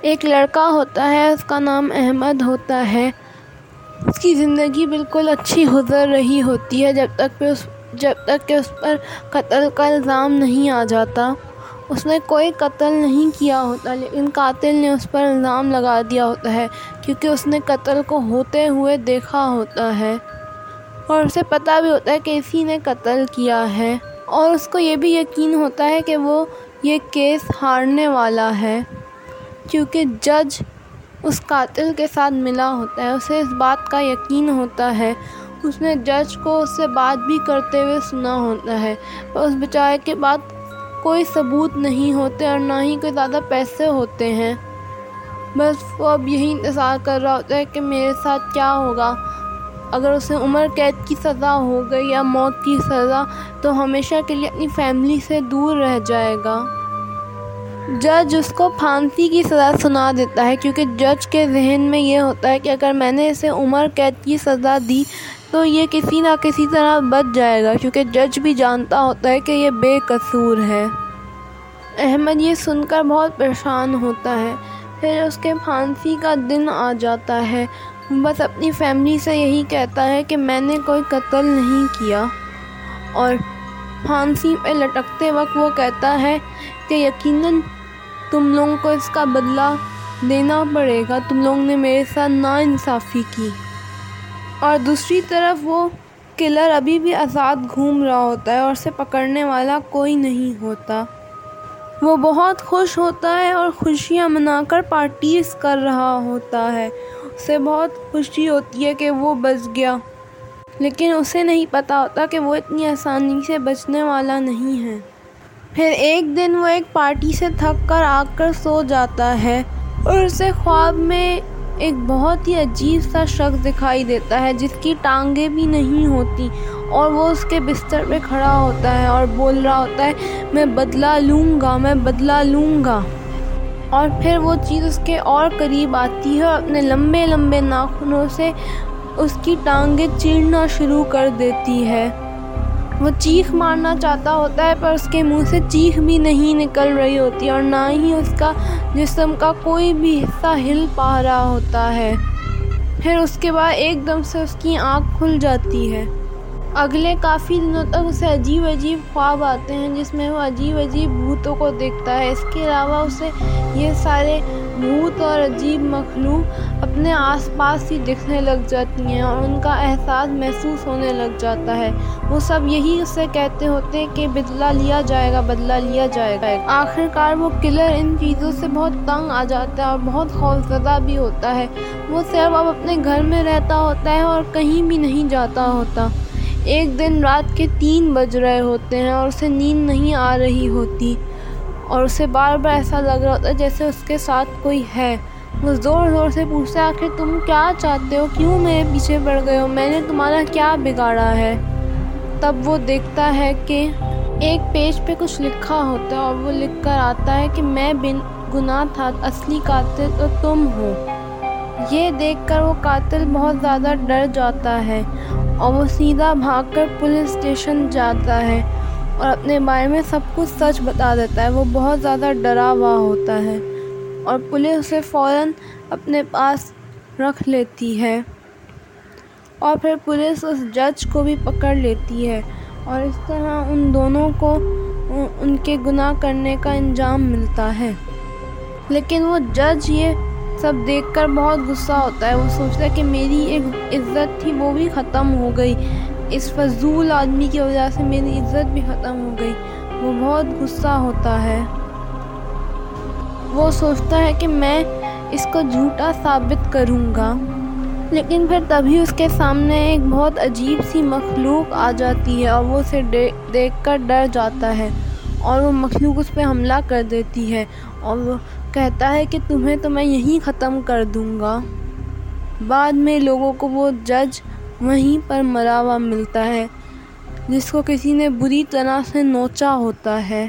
ایک لڑکا ہوتا ہے، اس کا نام احمد ہوتا ہے۔ اس کی زندگی بالکل اچھی گزر رہی ہوتی ہے، جب تک کہ اس جب تک کہ اس پر قتل کا الزام نہیں آ جاتا۔ اس نے کوئی قتل نہیں کیا ہوتا، لیکن قاتل نے اس پر الزام لگا دیا ہوتا ہے، کیونکہ اس نے قتل کو ہوتے ہوئے دیکھا ہوتا ہے۔ اور اسے پتہ بھی ہوتا ہے کہ اسی نے قتل کیا ہے۔ اور اس کو یہ بھی یقین ہوتا ہے کہ وہ یہ کیس ہارنے والا ہے۔ کیونکہ جج اس قاتل کے ساتھ ملا ہوتا ہے، اسے اس بات کا یقین ہوتا ہے۔ اس نے جج کو اس سے بات بھی کرتے ہوئے سنا ہوتا ہے۔ اور اس بیچارے کے بعد کوئی ثبوت نہیں ہوتے اور نہ ہی کوئی زیادہ پیسے ہوتے ہیں۔ بس وہ اب یہی انتظار کر رہا ہوتا ہے کہ میرے ساتھ کیا ہوگا۔ اگر اسے عمر قید کی سزا ہو گئی یا موت کی سزا، تو ہمیشہ کے لیے اپنی فیملی سے دور رہ جائے گا۔ جج اس کو پھانسی کی سزا سنا دیتا ہے، کیونکہ جج کے ذہن میں یہ ہوتا ہے کہ اگر میں نے اسے عمر قید کی سزا دی تو یہ کسی نہ کسی طرح بچ جائے گا، کیونکہ جج بھی جانتا ہوتا ہے کہ یہ بے قصور ہے۔ احمد یہ سن کر بہت پریشان ہوتا ہے۔ پھر اس کے پھانسی کا دن آ جاتا ہے۔ بس اپنی فیملی سے یہی کہتا ہے کہ میں نے کوئی قتل نہیں کیا۔ اور پھانسی پہ لٹکتے وقت وہ کہتا ہے کہ یقیناً تم لوگوں کو اس کا بدلہ دینا پڑے گا۔ تم لوگوں نے میرے ساتھ ناانصافی کی۔ اور دوسری طرف وہ کلر ابھی بھی آزاد گھوم رہا ہوتا ہے اور اسے پکڑنے والا کوئی نہیں ہوتا۔ وہ بہت خوش ہوتا ہے اور خوشیاں منا کر پارٹیز کر رہا ہوتا ہے۔ اسے بہت خوشی ہوتی ہے کہ وہ بچ گیا۔ لیکن اسے نہیں پتہ ہوتا کہ وہ اتنی آسانی سے بچنے والا نہیں ہے۔ پھر ایک دن وہ ایک پارٹی سے تھک کر آ کر سو جاتا ہے اور اسے خواب میں ایک بہت ہی عجیب سا شخص دکھائی دیتا ہے جس کی ٹانگیں بھی نہیں ہوتی اور وہ اس کے بستر پہ کھڑا ہوتا ہے اور بول رہا ہوتا ہے، میں بدلہ لوں گا، میں بدلہ لوں گا۔ اور پھر وہ چیز اس کے اور قریب آتی ہے اور اپنے لمبے لمبے ناخنوں سے اس کی ٹانگیں چیرنا شروع کر دیتی ہے۔ وہ چیخ مارنا چاہتا ہوتا ہے، پر اس کے منہ سے چیخ بھی نہیں نکل رہی ہوتی اور نہ ہی اس کا جسم کا کوئی بھی حصہ ہل پا رہا ہوتا ہے۔ پھر اس کے بعد ایک دم سے اس کی آنکھ کھل جاتی ہے۔ اگلے کافی دنوں تک اسے عجیب عجیب خواب آتے ہیں جس میں وہ عجیب عجیب بھوتوں کو دیکھتا ہے۔ اس کے علاوہ اسے یہ سارے بھوت اور عجیب مخلوق اپنے آس پاس ہی دکھنے لگ جاتی ہیں اور ان کا احساس محسوس ہونے لگ جاتا ہے۔ وہ سب یہی اسے کہتے ہوتے ہیں کہ بدلہ لیا جائے گا، بدلہ لیا جائے گا۔ آخر کار وہ کلر ان چیزوں سے بہت تنگ آ جاتا ہے اور بہت خوفزدہ بھی ہوتا ہے۔ وہ صرف اب اپنے گھر میں رہتا ہوتا ہے اور کہیں بھی نہیں جاتا ہوتا۔ ایک دن رات کے تین بج رہے ہوتے ہیں اور اسے نیند نہیں آ رہی ہوتی اور اسے بار بار ایسا لگ رہا ہوتا ہے جیسے اس کے ساتھ کوئی ہے۔ وہ زور زور سے پوچھتا ہے، آخر تم کیا چاہتے ہو؟ کیوں میرے پیچھے پڑ گئے ہو؟ میں نے تمہارا کیا بگاڑا ہے؟ تب وہ دیکھتا ہے کہ ایک پیج پہ کچھ لکھا ہوتا ہے اور وہ لکھ کر آتا ہے کہ میں بن گناہ تھا، اصلی قاتل تو تم ہو۔ یہ دیکھ کر وہ قاتل بہت زیادہ ڈر جاتا ہے اور وہ سیدھا بھاگ کر پولیس اسٹیشن جاتا ہے اور اپنے بارے میں سب کچھ سچ بتا دیتا ہے۔ وہ بہت زیادہ ڈرا ہوا ہوتا ہے اور پولیس اسے فوراً اپنے پاس رکھ لیتی ہے اور پھر پولیس اس جج کو بھی پکڑ لیتی ہے اور اس طرح ان دونوں کو ان کے گناہ کرنے کا انجام ملتا ہے۔ لیکن وہ جج یہ سب دیکھ کر بہت غصہ ہوتا ہے۔ وہ سوچتا ہے کہ میری ایک عزت تھی، وہ بھی ختم ہو گئی۔ اس فضول آدمی کی وجہ سے میری عزت بھی ختم ہو گئی۔ وہ بہت غصہ ہوتا ہے۔ وہ سوچتا ہے کہ میں اس کو جھوٹا ثابت کروں گا۔ لیکن پھر تبھی اس کے سامنے ایک بہت عجیب سی مخلوق آ جاتی ہے اور وہ اسے دیکھ کر ڈر جاتا ہے۔ اور وہ مخلوق اس پہ حملہ کر دیتی ہے اور وہ کہتا ہے کہ تمہیں تو میں یہیں ختم کر دوں گا۔ بعد میں لوگوں کو وہ جج وہیں پر مرا ہوا ملتا ہے، جس کو کسی نے بری طرح سے نوچا ہوتا ہے۔